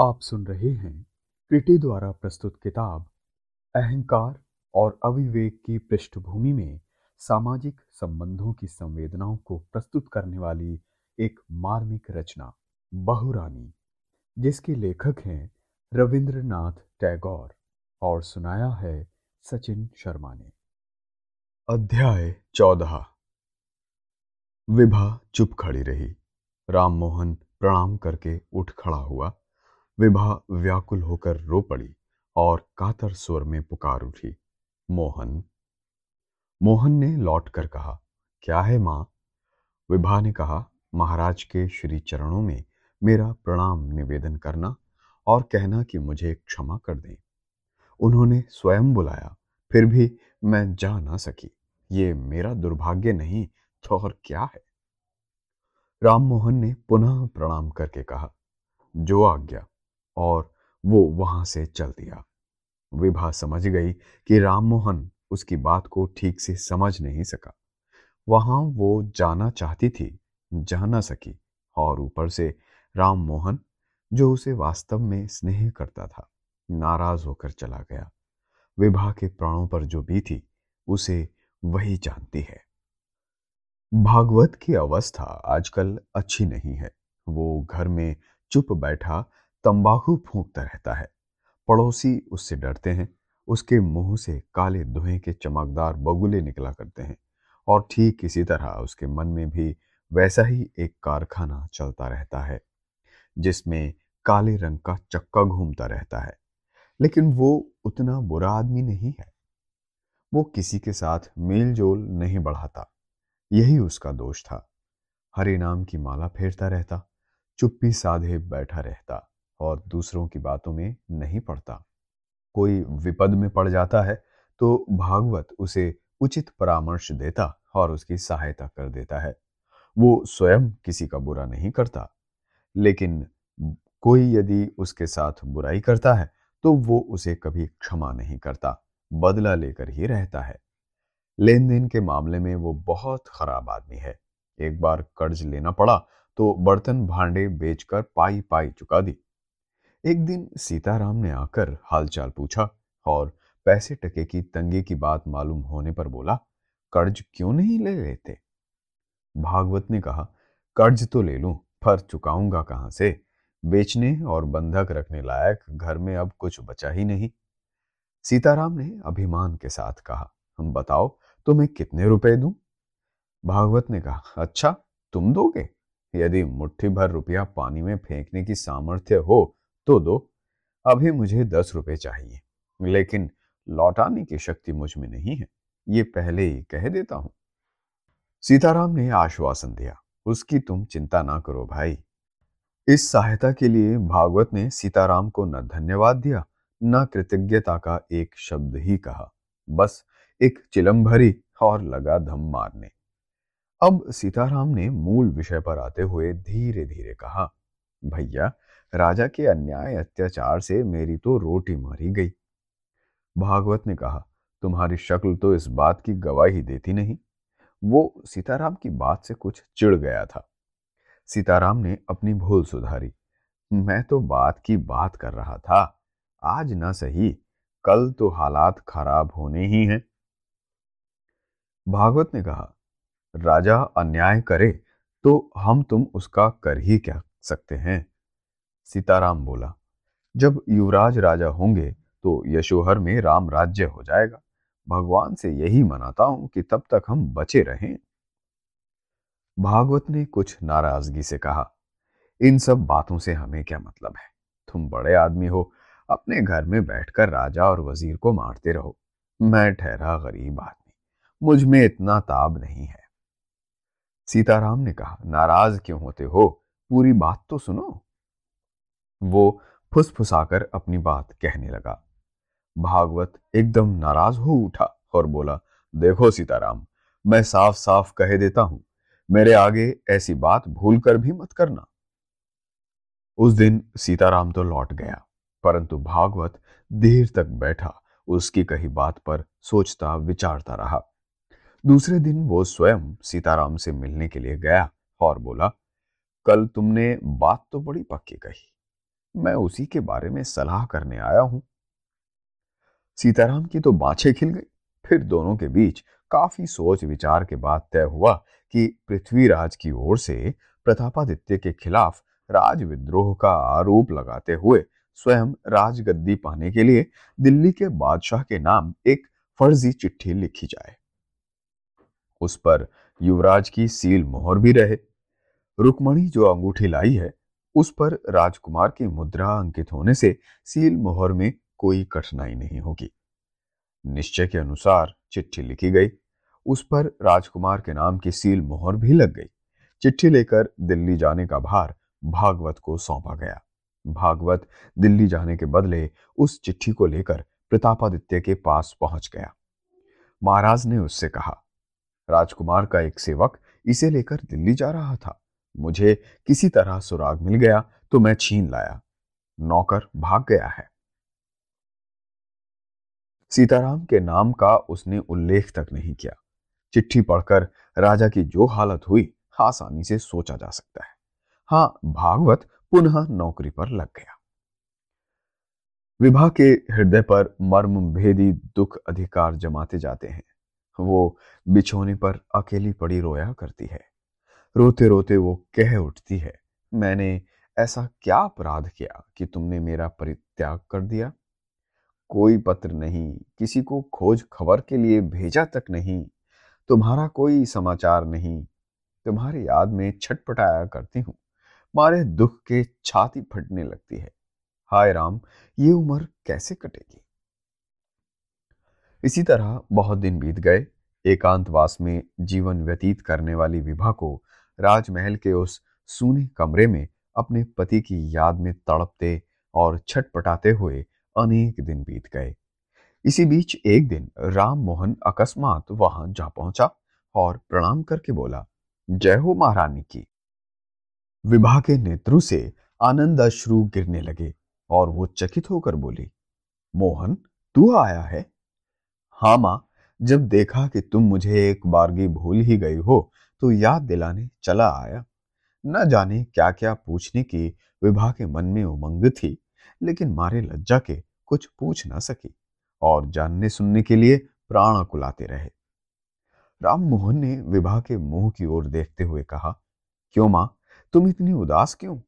आप सुन रहे हैं क्रिटी द्वारा प्रस्तुत किताब, अहंकार और अविवेक की पृष्ठभूमि में सामाजिक संबंधों की संवेदनाओं को प्रस्तुत करने वाली एक मार्मिक रचना, बहुरानी, जिसके लेखक हैं रविंद्रनाथ टैगोर और सुनाया है सचिन शर्मा ने। अध्याय चौदह। विभा चुप खड़ी रही। राममोहन प्रणाम करके उठ खड़ा हुआ। विभा व्याकुल होकर रो पड़ी और कातर स्वर में पुकार उठी, मोहन मोहन ने लौट कर कहा, क्या है माँ? विभा ने कहा, महाराज के श्री चरणों में मेरा प्रणाम निवेदन करना और कहना कि मुझे क्षमा कर दें। उन्होंने स्वयं बुलाया, फिर भी मैं जा ना सकी। ये मेरा दुर्भाग्य नहीं तो और क्या है? राममोहन ने पुनः प्रणाम करके कहा, जो आज्ञा और वो वहाँ से चल दिया। विभा समझ गई कि राममोहन उसकी बात को ठीक से समझ नहीं सका। वहाँ वो जाना चाहती थी, जा ना सकी और ऊपर से राममोहन जो उसे वास्तव में स्नेह करता था, नाराज़ होकर चला गया। विभा के प्राणों पर जो भी थी उसे वही जानती है। भागवत की अवस्था आजकल अच्छी नहीं है। वो घर में चुप बैठा तंबाकू फूंकता रहता है। पड़ोसी उससे डरते हैं। उसके मुँह से काले धुएँ के चमकदार बगुले निकला करते हैं और ठीक इसी तरह उसके मन में भी वैसा ही एक कारखाना चलता रहता है, जिसमें काले रंग का चक्का घूमता रहता है। लेकिन वो उतना बुरा आदमी नहीं है। वो किसी के साथ मेल जोल नहीं बढ़ाता। यही उसका दोष था। हरे नाम की माला फेरता रहता, चुप्पी साधे बैठा रहता। और दूसरों की बातों में नहीं पड़ता। कोई विपद में पड़ जाता है तो भागवत उसे उचित परामर्श देता और उसकी सहायता कर देता है। वो स्वयं किसी का बुरा नहीं करता, लेकिन कोई यदि उसके साथ बुराई करता है तो वो उसे कभी क्षमा नहीं करता, बदला लेकर ही रहता है। लेन देन के मामले में वो बहुत खराब आदमी है। एक बार कर्ज लेना पड़ा तो बर्तन भांडे बेचकर पाई पाई चुका दी। एक दिन सीताराम ने आकर हालचाल पूछा और पैसे टके की तंगी की बात मालूम होने पर बोला, कर्ज क्यों नहीं ले लेते? भागवत ने कहा, कर्ज तो ले लूँ, पर चुकाऊँगा कहाँ से? बेचने और बंधक रखने लायक घर में अब कुछ बचा ही नहीं। सीताराम ने अभिमान के साथ कहा, हम बताओ, तुम्हें कितने रुपए दूँ? भागवत ने कहा अच्छा तुम दोगे? यदि मुट्ठी भर रुपया पानी में फेंकने की सामर्थ्य हो तो दो। अभी मुझे दस रुपए चाहिए, लेकिन लौटाने की शक्ति मुझमें नहीं है, ये पहले ही कह देता हूँ। सीताराम ने आश्वासन दिया, उसकी तुम चिंता ना करो भाई। इस सहायता के लिए भागवत ने सीताराम को न धन्यवाद दिया, न कृतज्ञता का एक शब्द ही कहा, बस एक चिलम भरी और लगा धम मारने। अब सीताराम ने मूल विषय पर आते हुए धीरे धीरे कहा भैया, राजा के अन्याय अत्याचार से मेरी तो रोटी मारी गई। भागवत ने कहा, तुम्हारी शक्ल तो इस बात की गवाही देती नहीं। वो सीताराम की बात से कुछ चिढ़ गया था। सीताराम ने अपनी भूल सुधारी। मैं तो बात की बात कर रहा था। आज ना सही, कल तो हालात खराब होने ही हैं। भागवत ने कहा, राजा अन्याय करे तो हम तुम उसका कर ही क्या? सकते हैं। सीताराम बोला, जब युवराज राजा होंगे तो यशोहर में राम राज्य हो जाएगा। भगवान से यही मनाता हूँ कि तब तक हम बचे रहें। भागवत ने कुछ नाराज़गी से कहा, इन सब बातों से हमें क्या मतलब है? तुम बड़े आदमी हो। अपने घर में बैठकर राजा और वज़ीर को मारते रहो। मैं ठहरा गरीब आदमी। मुझमें इतना ताब नहीं है। सीताराम ने कहा, नाराज़ क्यों होते हो? पूरी बात तो सुनो। वो फुसफुसाकर अपनी बात कहने लगा। भागवत एकदम नाराज़ हो उठा और बोला, देखो सीताराम, मैं साफ़ साफ़ कह देता हूँ, मेरे आगे ऐसी बात भूल कर भी मत करना। उस दिन सीताराम तो लौट गया, परंतु भागवत देर तक बैठा, उसकी कही बात पर सोचता, विचारता रहा। दूसरे दिन वो स्वयं सीताराम से मिलने के लिए गया और बोला कल तुमने बात तो बड़ी पक्की कही। मैं उसी के बारे में सलाह करने आया हूँ। सीताराम की तो बाछे खिल गई। फिर दोनों के बीच काफ़ी सोच विचार के बाद तय हुआ कि पृथ्वीराज की ओर से प्रतापादित्य के खिलाफ राज विद्रोह का आरोप लगाते हुए स्वयं राजगद्दी पाने के लिए दिल्ली के बादशाह के नाम एक फर्जी चिट्ठी लिखी जाए। उस पर युवराज की सील मोहर भी रहे। रुक्मणी जो अंगूठी लाई है, उस पर राजकुमार की मुद्रा अंकित होने से सील मोहर में कोई कठिनाई नहीं होगी। निश्चय के अनुसार चिट्ठी लिखी गई। उस पर राजकुमार के नाम की सील मोहर भी लग गई। चिट्ठी लेकर दिल्ली जाने का भार भागवत को सौंपा गया। भागवत दिल्ली जाने के बदले उस चिट्ठी को लेकर प्रतापादित्य के पास पहुँच गया। महाराज ने उससे कहा, राजकुमार का एक सेवक इसे लेकर दिल्ली जा रहा था। मुझे किसी तरह सुराग मिल गया तो मैं छीन लाया। नौकर भाग गया है। सीताराम के नाम का उसने उल्लेख तक नहीं किया। चिट्ठी पढ़कर राजा की जो हालत हुई, आसानी से सोचा जा सकता है। हाँ, भागवत पुनः नौकरी पर लग गया। विभा के हृदय पर मर्म भेदी दुख अधिकार जमाते जाते हैं। वो बिछोने पर अकेली पड़ी रोया करती है। रोते रोते वो कह उठती है, मैंने ऐसा क्या अपराध किया कि तुमने मेरा परित्याग कर दिया? कोई पत्र नहीं, किसी को खोज खबर के लिए भेजा तक नहीं, तुम्हारा कोई समाचार नहीं। तुम्हारी याद में छटपटाया करती हूँ मारे दुख के छाती फटने लगती है। हाय राम, ये उम्र कैसे कटेगी? इसी तरह बहुत दिन बीत गए। एकांतवास में जीवन व्यतीत करने वाली विभा को राजमहल के उस सूने कमरे में अपने पति की याद में तड़पते और छटपटाते हुए अनेक दिन बीत गए। इसी बीच एक दिन राम मोहन अकस्मात वहाँ जा पहुँचा और प्रणाम करके बोला, जय हो महारानी की। विवाह के नेत्रु से आनंद अश्रु गिरने लगे और वो चकित होकर बोली, मोहन, तू आया है? हाँ माँ, जब देखा कि तुम मुझे एक बारगी भूल ही गई हो तो याद दिलाने चला आया। न जाने क्या क्या पूछने की विभा के मन में उमंग थी, लेकिन मारे लज्जा के कुछ पूछ ना सकी और जानने सुनने के लिए प्राण कुलाते रहे। राम मोहन ने विभा के मुँह की ओर देखते हुए कहा, क्यों माँ? तुम इतनी उदास क्यों?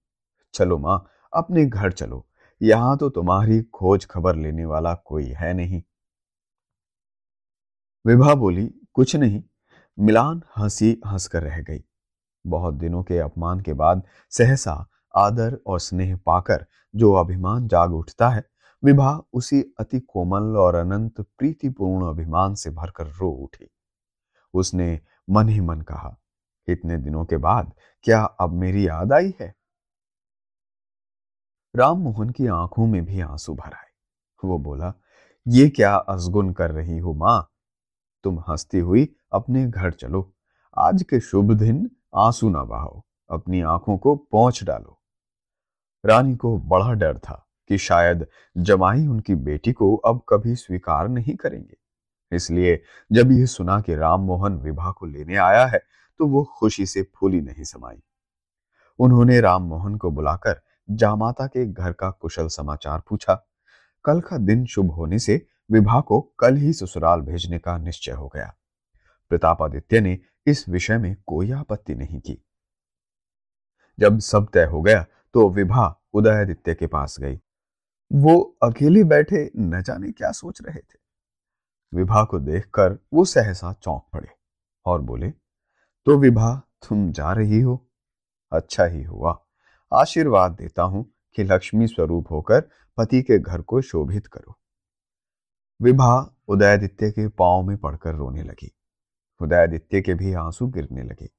चलो माँ, अपने घर चलो। यहाँ तो तुम्हारी खोज खबर लेने वाला कोई है नहीं। विभा बोली, कुछ नहीं मिलान हँसी हंसकर रह गई। बहुत दिनों के अपमान के बाद सहसा आदर और स्नेह पाकर जो अभिमान जाग उठता है विभा उसी अति कोमल और अनंत प्रीतिपूर्ण अभिमान से भरकर रो उठी। उसने मन ही मन कहा, इतने दिनों के बाद क्या अब मेरी याद आई है? राम मोहन की आँखों में भी आँसू भर आए। वो बोला, ये क्या असगुन कर रही हो माँ? तुम हंसती हुई अपने घर चलो। आज के शुभ दिन, आँसू ना बहाओ, अपनी आँखों को पहुँच डालो। रानी को बड़ा डर था कि शायद जमाई उनकी बेटी को अब कभी स्वीकार नहीं करेंगे। इसलिए जब यह सुना कि राम मोहन विवाह को लेने आया है तो वो खुशी से फूली नहीं समाई। उन्होंने राम मोहन को बुलाकर जामाता के घर का कुशल समाचार पूछा। कल का दिन शुभ होने से विवाह को कल ही ससुराल भेजने का निश्चय हो गया। प्रतापादित्य ने इस विषय में कोई आपत्ति नहीं की। जब सब तय हो गया तो विभा उदयादित्य के पास गई। वो अकेले बैठे न जाने क्या सोच रहे थे। विभा को देखकर वो सहसा चौंक पड़े और बोले तो विभा, तुम जा रही हो? अच्छा ही हुआ। आशीर्वाद देता हूँ कि लक्ष्मी स्वरूप होकर पति के घर को शोभित करो। विभा उदयादित्य के पाँव में पड़कर रोने लगी। उदयादित्य के भी आँसू गिरने लगे।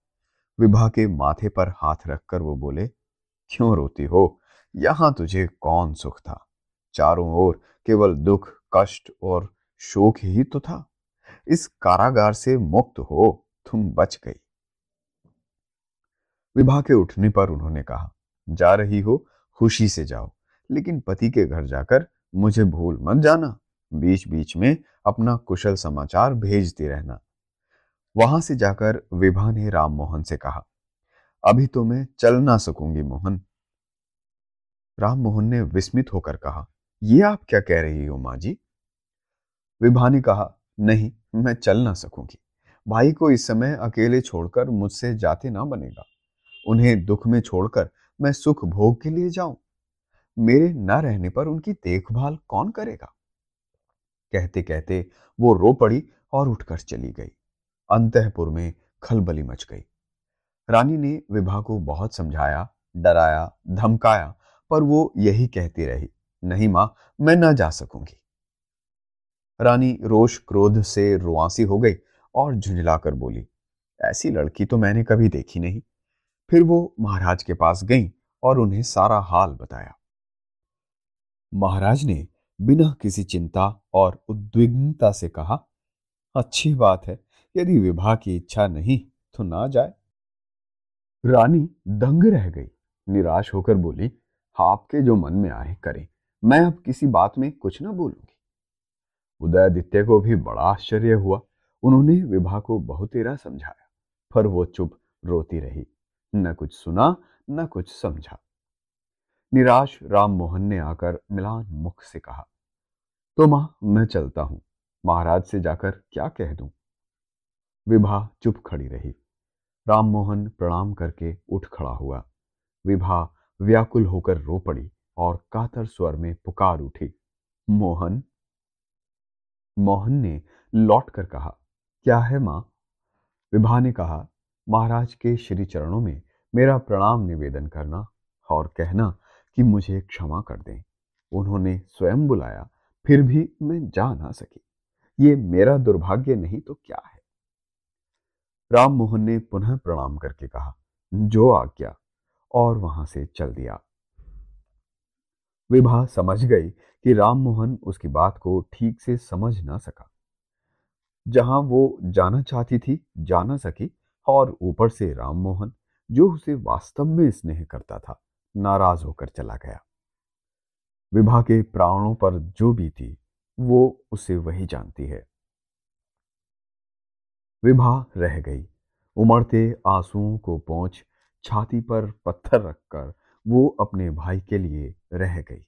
विभा के माथे पर हाथ रखकर वो बोले, क्यों रोती हो? यहाँ तुझे कौन सुख था? चारों ओर केवल दुख, कष्ट और शोक ही तो था। इस कारागार से मुक्त हो, तुम बच गई। विभा के उठने पर उन्होंने कहा, जा रही हो, खुशी से जाओ, लेकिन पति के घर जाकर मुझे भूल मत जाना। बीच बीच में अपना कुशल समाचार भेजती रहना। वहाँ से जाकर विभा ने राम मोहन से कहा, अभी तो मैं चल ना सकूँगी मोहन। राम मोहन ने विस्मित होकर कहा, ये आप क्या कह रही हो माँ जी? विभा ने कहा, नहीं, मैं चल ना सकूँगी। भाई को इस समय अकेले छोड़कर मुझसे जाते ना बनेगा। उन्हें दुख में छोड़कर मैं सुख भोग के लिए जाऊँ। मेरे न रहने पर उनकी देखभाल कौन करेगा? कहते कहते वो रो पड़ी और उठकर चली गई। अंतपुर में खलबली मच गई। रानी ने विभा को बहुत समझाया, डराया, धमकाया, पर वो यही कहती रही, नहीं माँ, मैं ना जा सकूँगी। रानी रोष क्रोध से रुआसी हो गई और झुंझलाकर बोली, ऐसी लड़की तो मैंने कभी देखी नहीं। फिर वो महाराज के पास गई और उन्हें सारा हाल बताया। महाराज ने बिना किसी चिंता और उद्विग्नता से कहा, अच्छी बात है यदि विवाह की इच्छा नहीं तो ना जाए। रानी दंग रह गई, निराश होकर बोली, आपके जो मन में आए करें। मैं अब किसी बात में कुछ ना बोलूँगी। उदयादित्य को भी बड़ा आश्चर्य हुआ। उन्होंने विभा को बहुतेरा समझाया, पर वो चुप रोती रही। न कुछ सुना, न कुछ समझा। निराश राम मोहन ने आकर मिलान मुख से कहा तो माँ, मैं चलता हूँ। महाराज से जाकर क्या कह दूँ? विभा चुप खड़ी रही। राम मोहन प्रणाम करके उठ खड़ा हुआ। विभा व्याकुल होकर रो पड़ी और कातर स्वर में पुकार उठी, मोहन? मोहन ने लौट कर कहा, क्या है माँ? विभा ने कहा, महाराज के श्री चरणों में मेरा प्रणाम निवेदन करना और कहना कि मुझे क्षमा कर दें। उन्होंने स्वयं बुलाया, फिर भी मैं जा ना सकी। ये मेरा दुर्भाग्य नहीं तो क्या है? राम मोहन ने पुनः प्रणाम करके कहा, जो आज्ञा। और वहाँ से चल दिया। विभा समझ गई कि राम मोहन उसकी बात को ठीक से समझ ना सका। जहाँ वो जाना चाहती थी, जा ना सकी, और ऊपर से राम मोहन, जो उसे वास्तव में स्नेह करता था, नाराज़ होकर चला गया। विभा के प्राणों पर जो भी थी वो उसे वही जानती है। विभा रह गई। उमड़ते आंसुओं को पहुँच छाती पर पत्थर रखकर वो अपने भाई के लिए रह गई।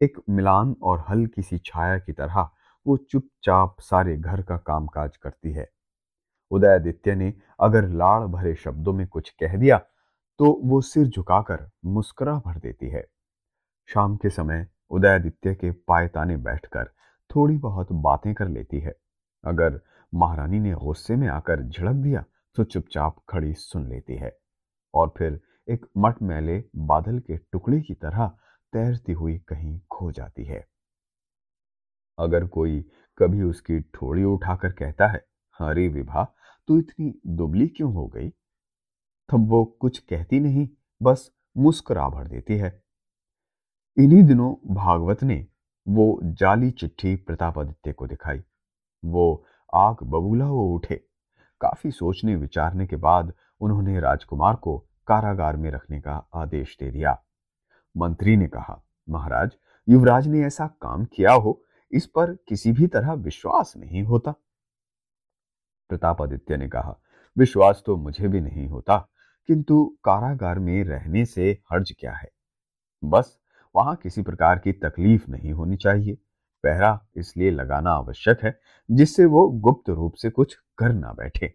एक मिलान और हल्की सी छाया की तरह वो चुपचाप सारे घर का कामकाज करती है। उदयादित्य ने अगर लाड़ भरे शब्दों में कुछ कह दिया तो वो सिर झुकाकर मुस्कुरा भर देती है। शाम के समय उदयादित्य के पायताने बैठकर थोड़ी बहुत बातें कर लेती है। अगर महारानी ने गुस्से में आकर झड़क दिया तो चुपचाप खड़ी सुन लेती है। और फिर एक मट मैले बादल के टुकड़े की तरह तैरती हुई कहीं खो जाती है। अगर कोई कभी उसकी ठोड़ी उठाकर कहता है, अरे विभा, तू इतनी दुबली क्यों हो गई? तब वो कुछ कहती नहीं, बस मुस्कुरा भर देती है। इन्हीं दिनों भागवत ने वो जाली चिट्ठी प्रतापादित्य को दिखाई। वो आग बबूला हो उठे। काफ़ी सोचने विचारने के बाद उन्होंने राजकुमार को कारागार में रखने का आदेश दे दिया। मंत्री ने कहा, महाराज, युवराज ने ऐसा काम किया हो, इस पर किसी भी तरह विश्वास नहीं होता। प्रतापादित्य ने कहा, विश्वास तो मुझे भी नहीं होता, किंतु कारागार में रहने से हर्ज क्या है? बस, वहाँ किसी प्रकार की तकलीफ़ नहीं होनी चाहिए। पहरा इसलिए लगाना आवश्यक है जिससे वो गुप्त रूप से कुछ कर ना बैठे।